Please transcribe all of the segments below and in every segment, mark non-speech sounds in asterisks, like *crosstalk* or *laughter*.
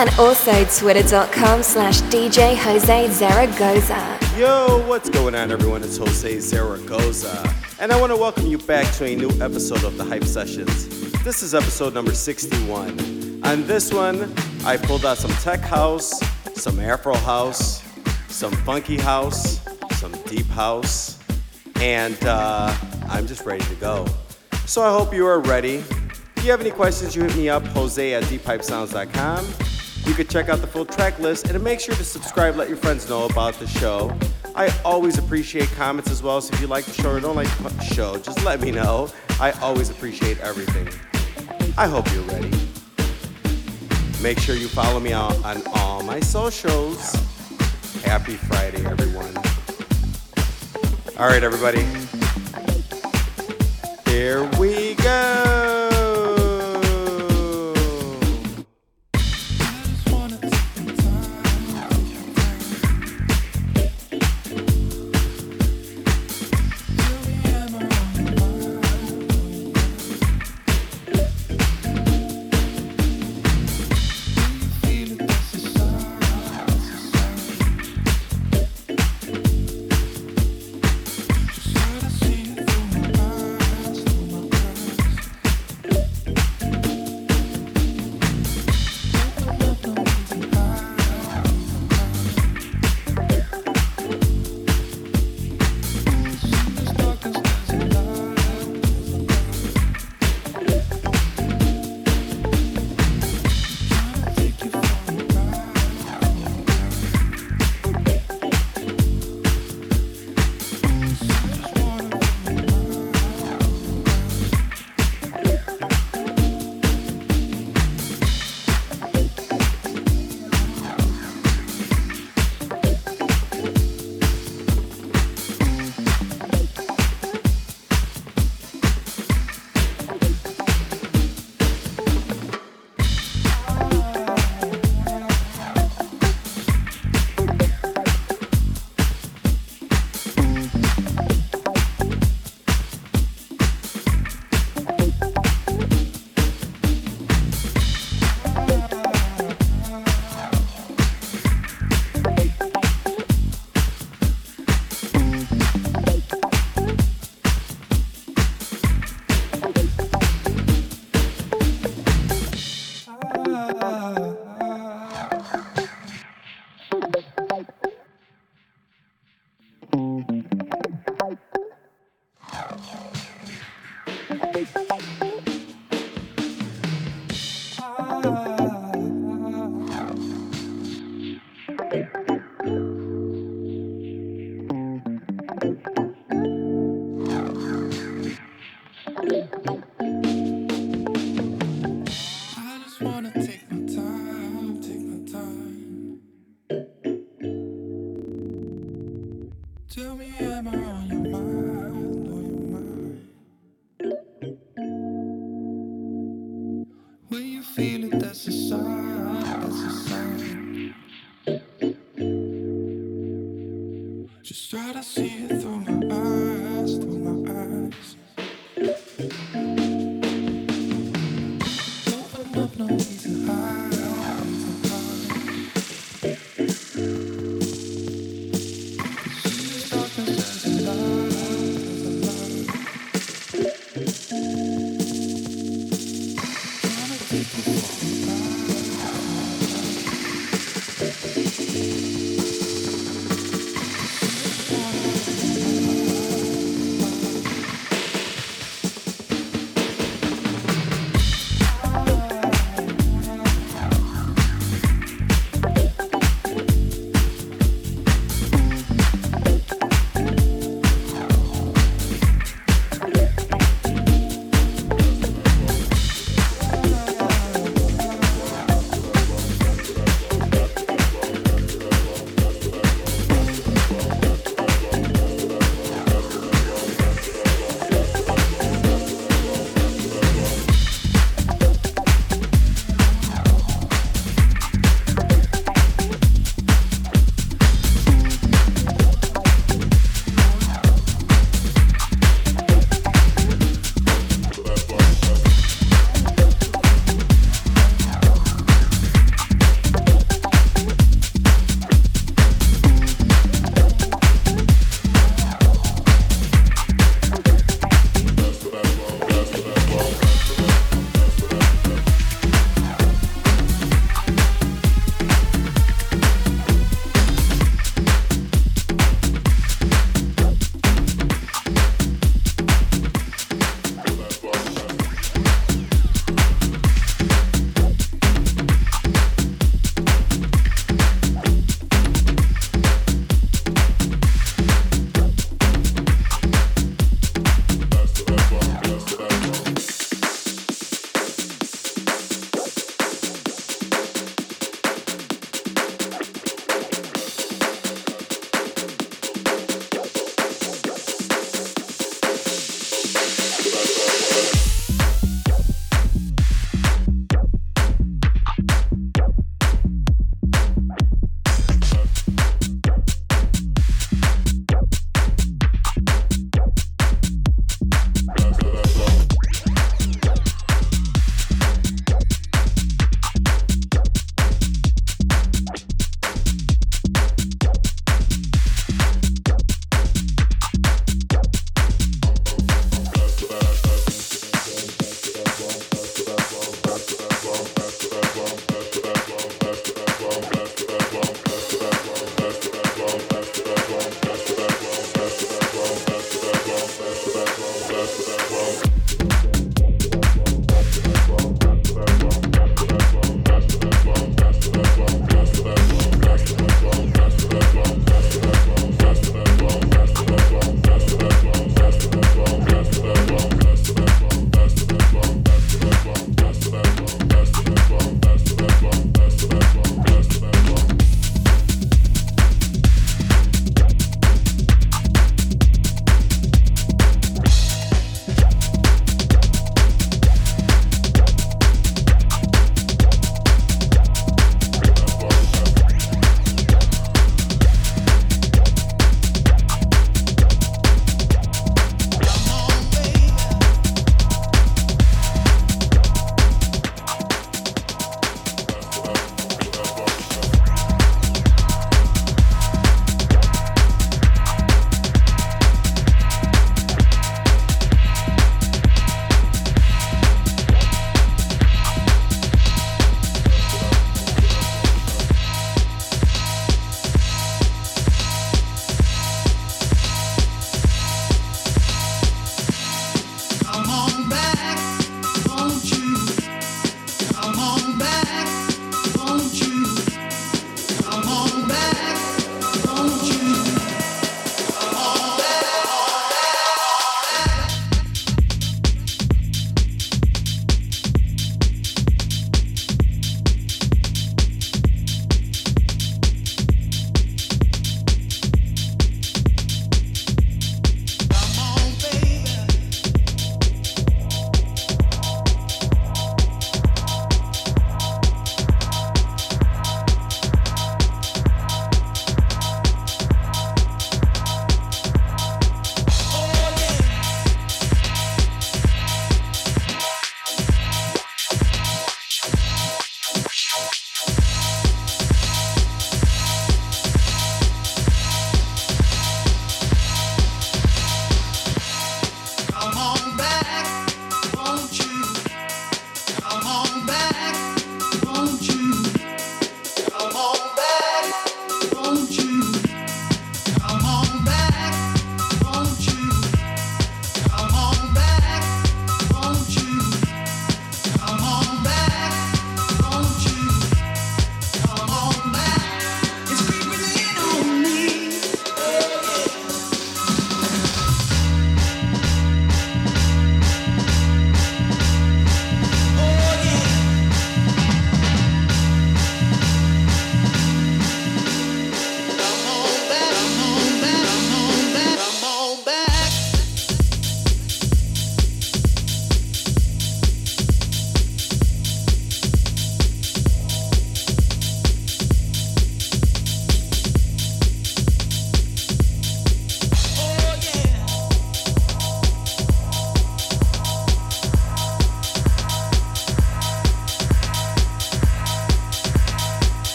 And also twitter.com slash DJ Jose Zaragoza. Yo, what's going on everyone? It's Jose Zaragoza. And I want to welcome you back to a new episode of the Hype Sessions. This is episode number 61. On this one, I pulled out some tech house, some Afro house, some funky house, some deep house, and uh, I'm just ready to go. So I hope you are ready. If you have any questions, you hit me up, Jose at deephypesounds.com. You can check out the full track list and make sure to subscribe, let your friends know about the show. I always appreciate comments as well, so if you like the show or don't like the show, just let me know. I always appreciate everything. I hope you're ready. Make sure you follow me on, on all my socials. Happy Friday, everyone. All right, everybody. Here we go.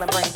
celebrate.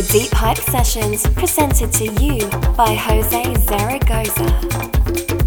The Deep Hype Sessions presented to you by Jose Zaragoza.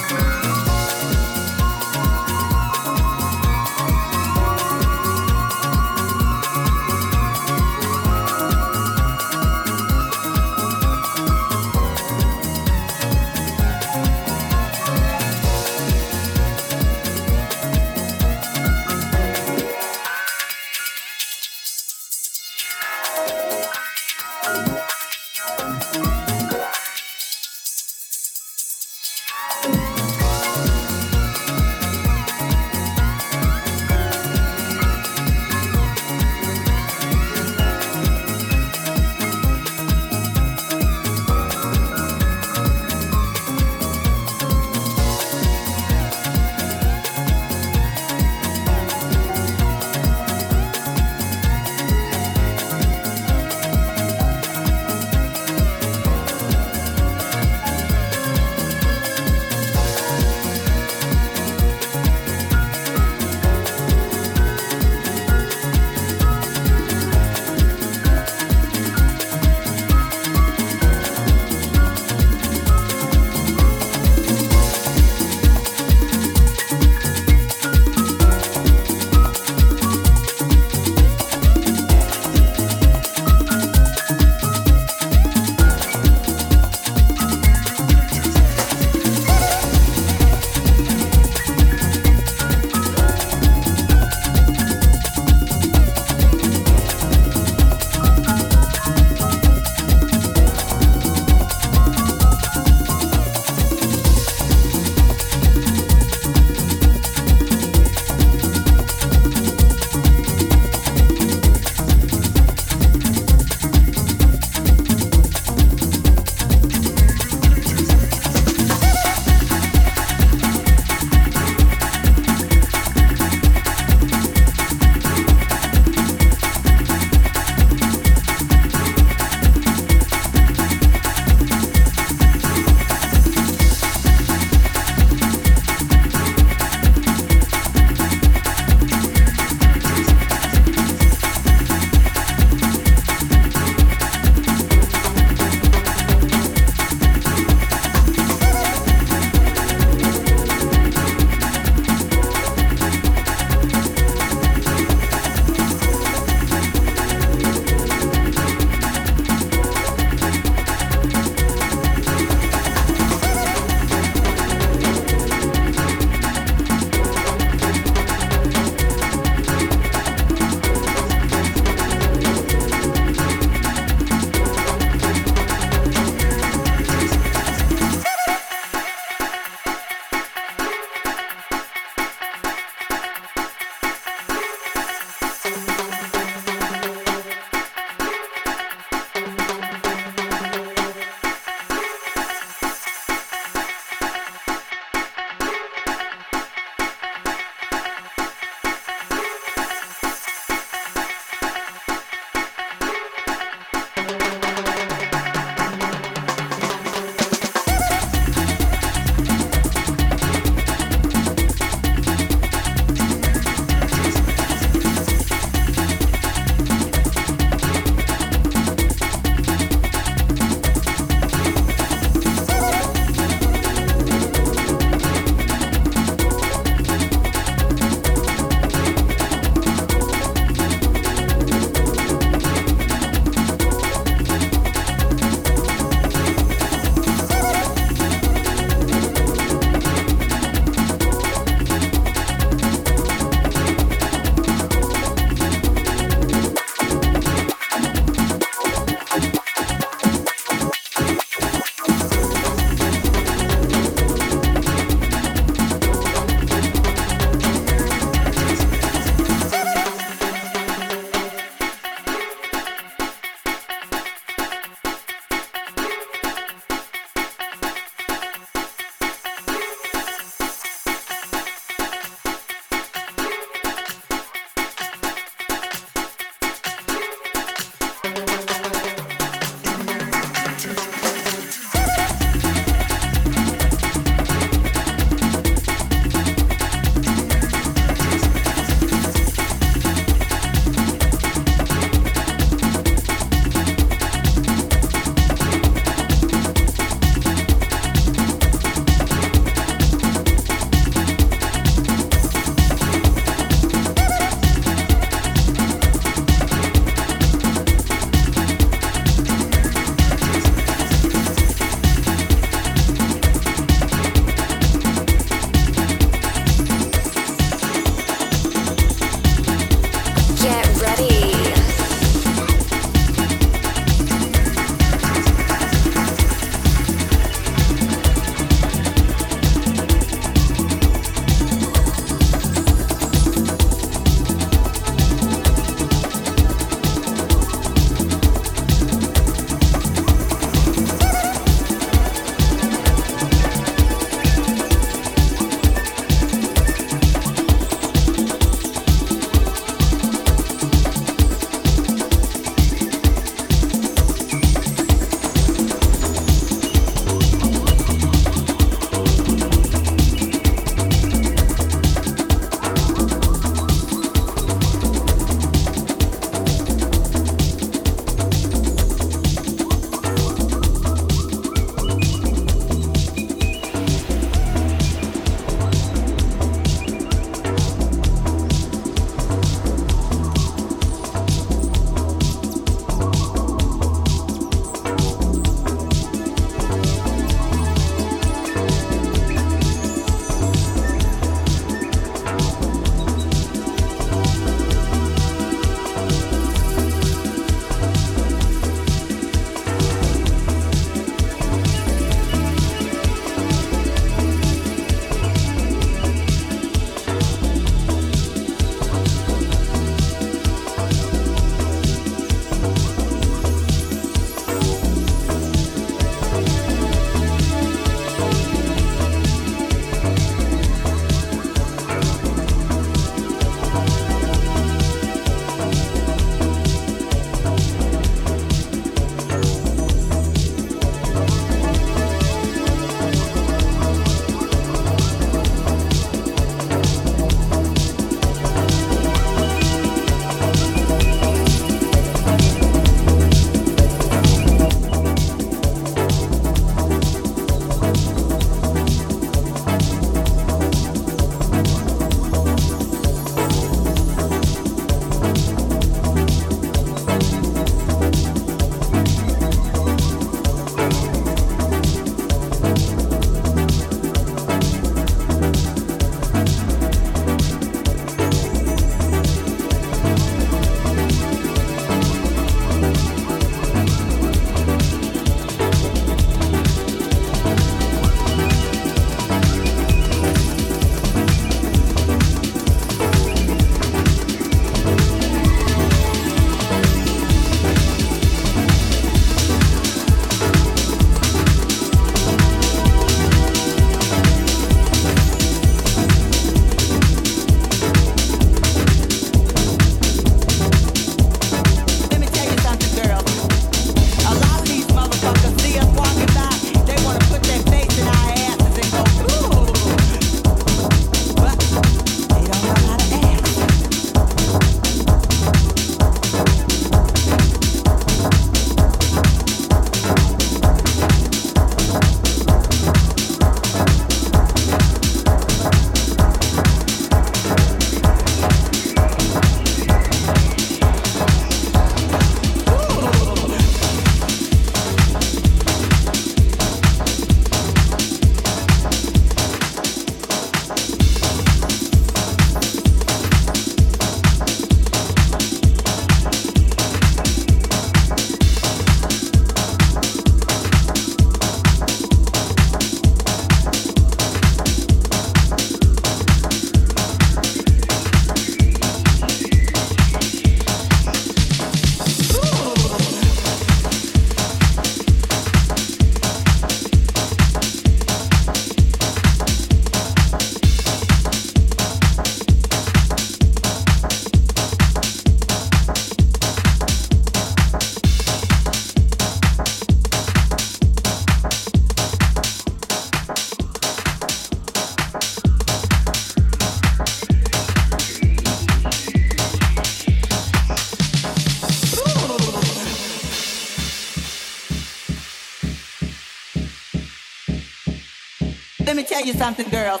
Tell you something, girls.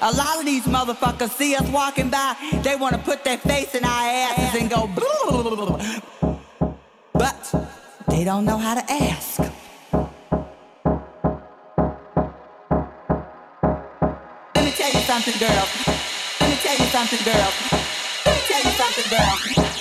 A lot of these motherfuckers see us walking by, they want to put their face in our asses and go, but they don't know how to ask. Let me tell you something, girls. Let me tell you something, girls. Let me tell you something, girls.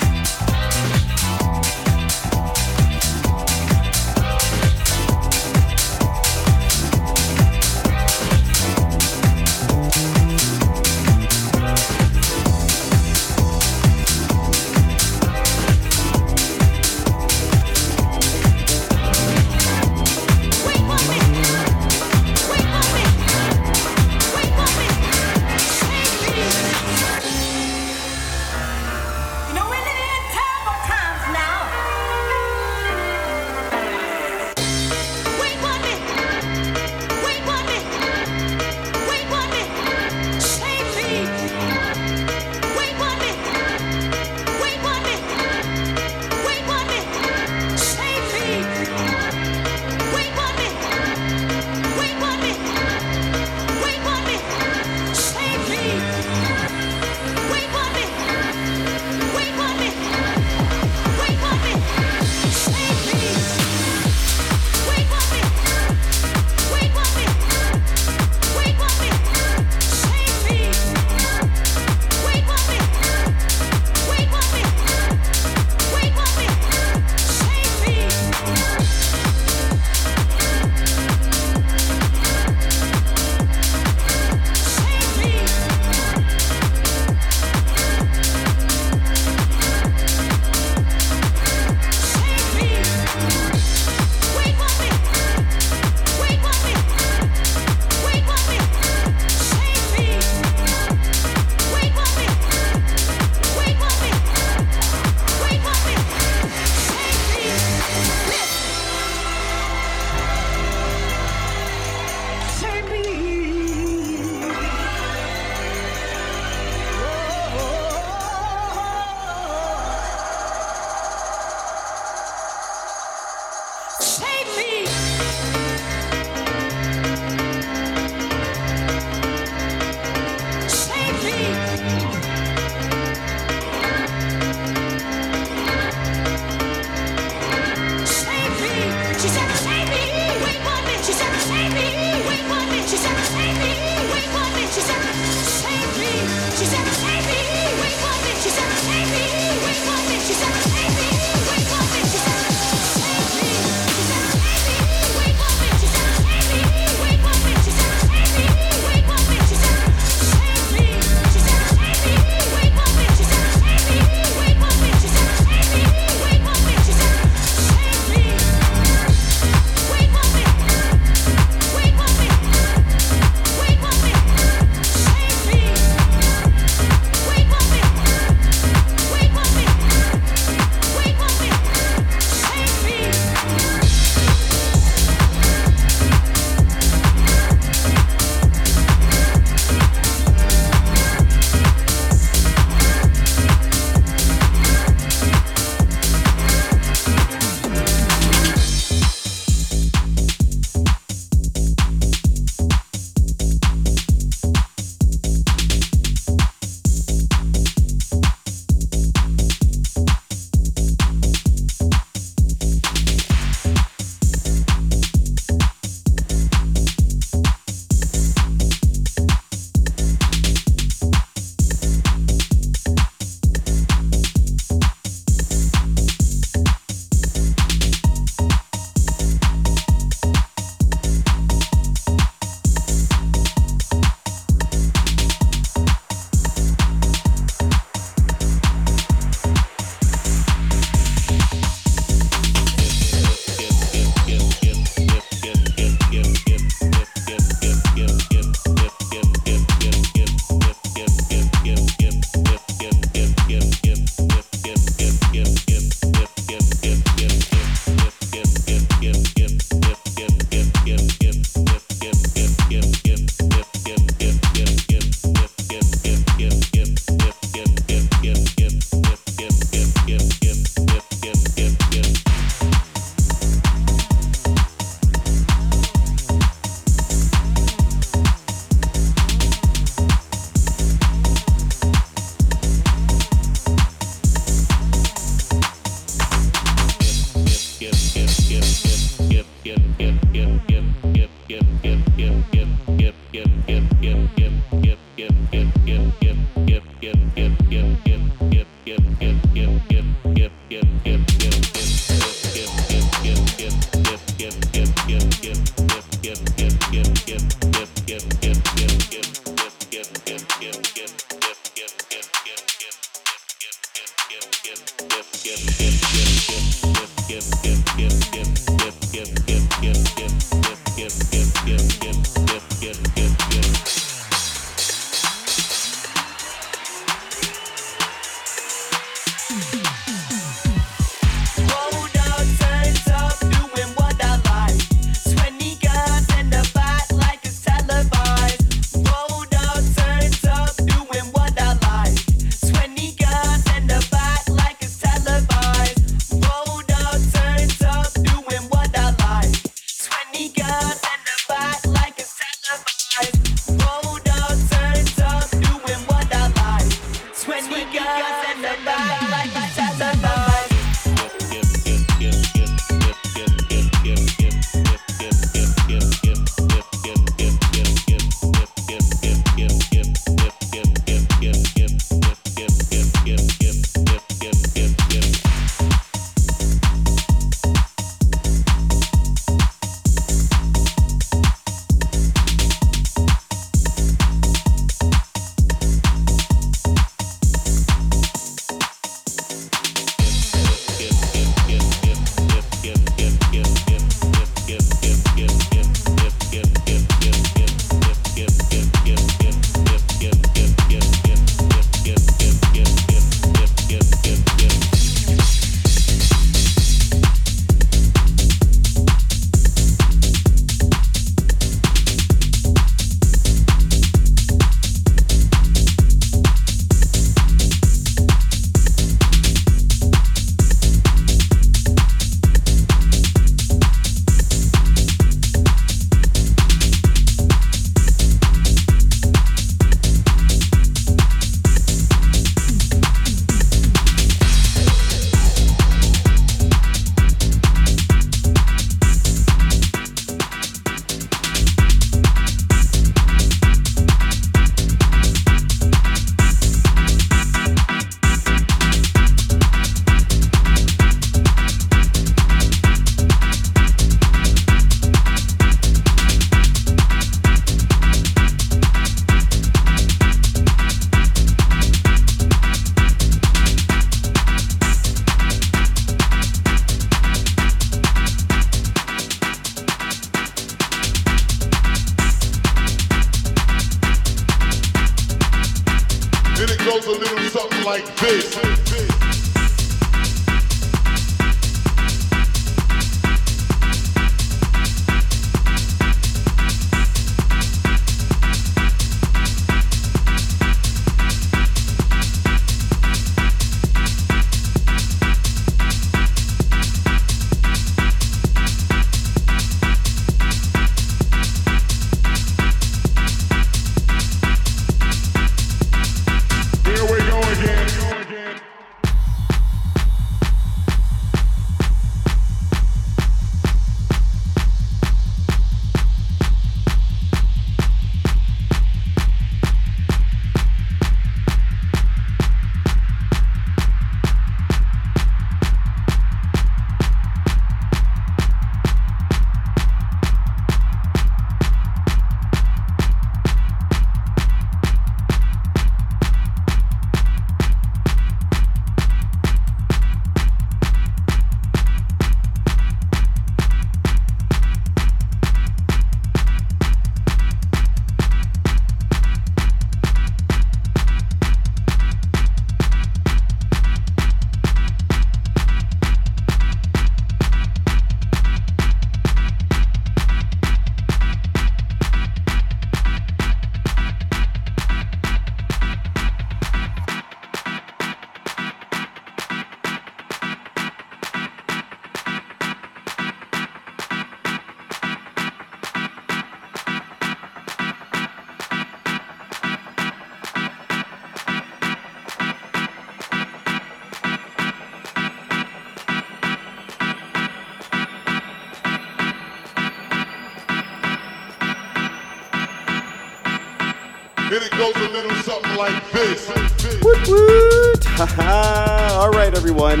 Something like face *laughs* all right, everyone.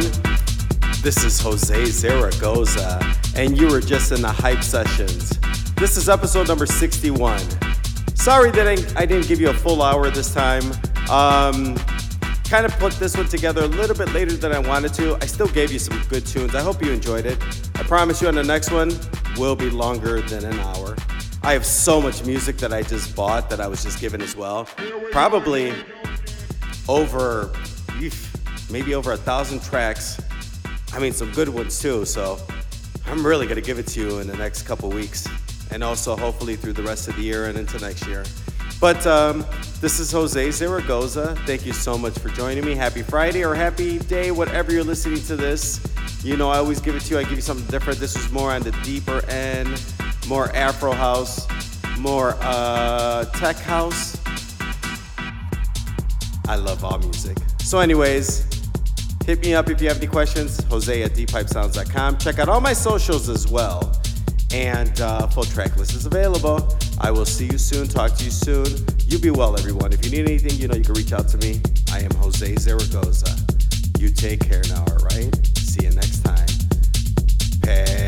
This is Jose Zaragoza, and you were just in the Hype Sessions This is episode number 61. Sorry that I, I didn't give you a full hour this time. Um, kind of put this one together a little bit later than I wanted to. I still gave you some good tunes. I hope you enjoyed it. I promise you on the next one will be longer than an hour. I have so much music that I just bought that I was just given as well. Probably over, maybe over a thousand tracks. I mean, some good ones too. So I'm really gonna give it to you in the next couple weeks, and also hopefully through the rest of the year and into next year. But um, this is Jose Zaragoza. Thank you so much for joining me. Happy Friday or happy day, whatever you're listening to this. You know, I always give it to you. I give you something different. This was more on the deeper end, more Afro house, more uh, tech house. I love all music. So, anyways, hit me up if you have any questions. Jose at deephypesounds.com. Check out all my socials as well. And uh, full track list is available. I will see you soon. Talk to you soon. You be well, everyone. If you need anything, you know you can reach out to me. I am Jose Zaragoza. You take care now, all right? See you next time. Peace.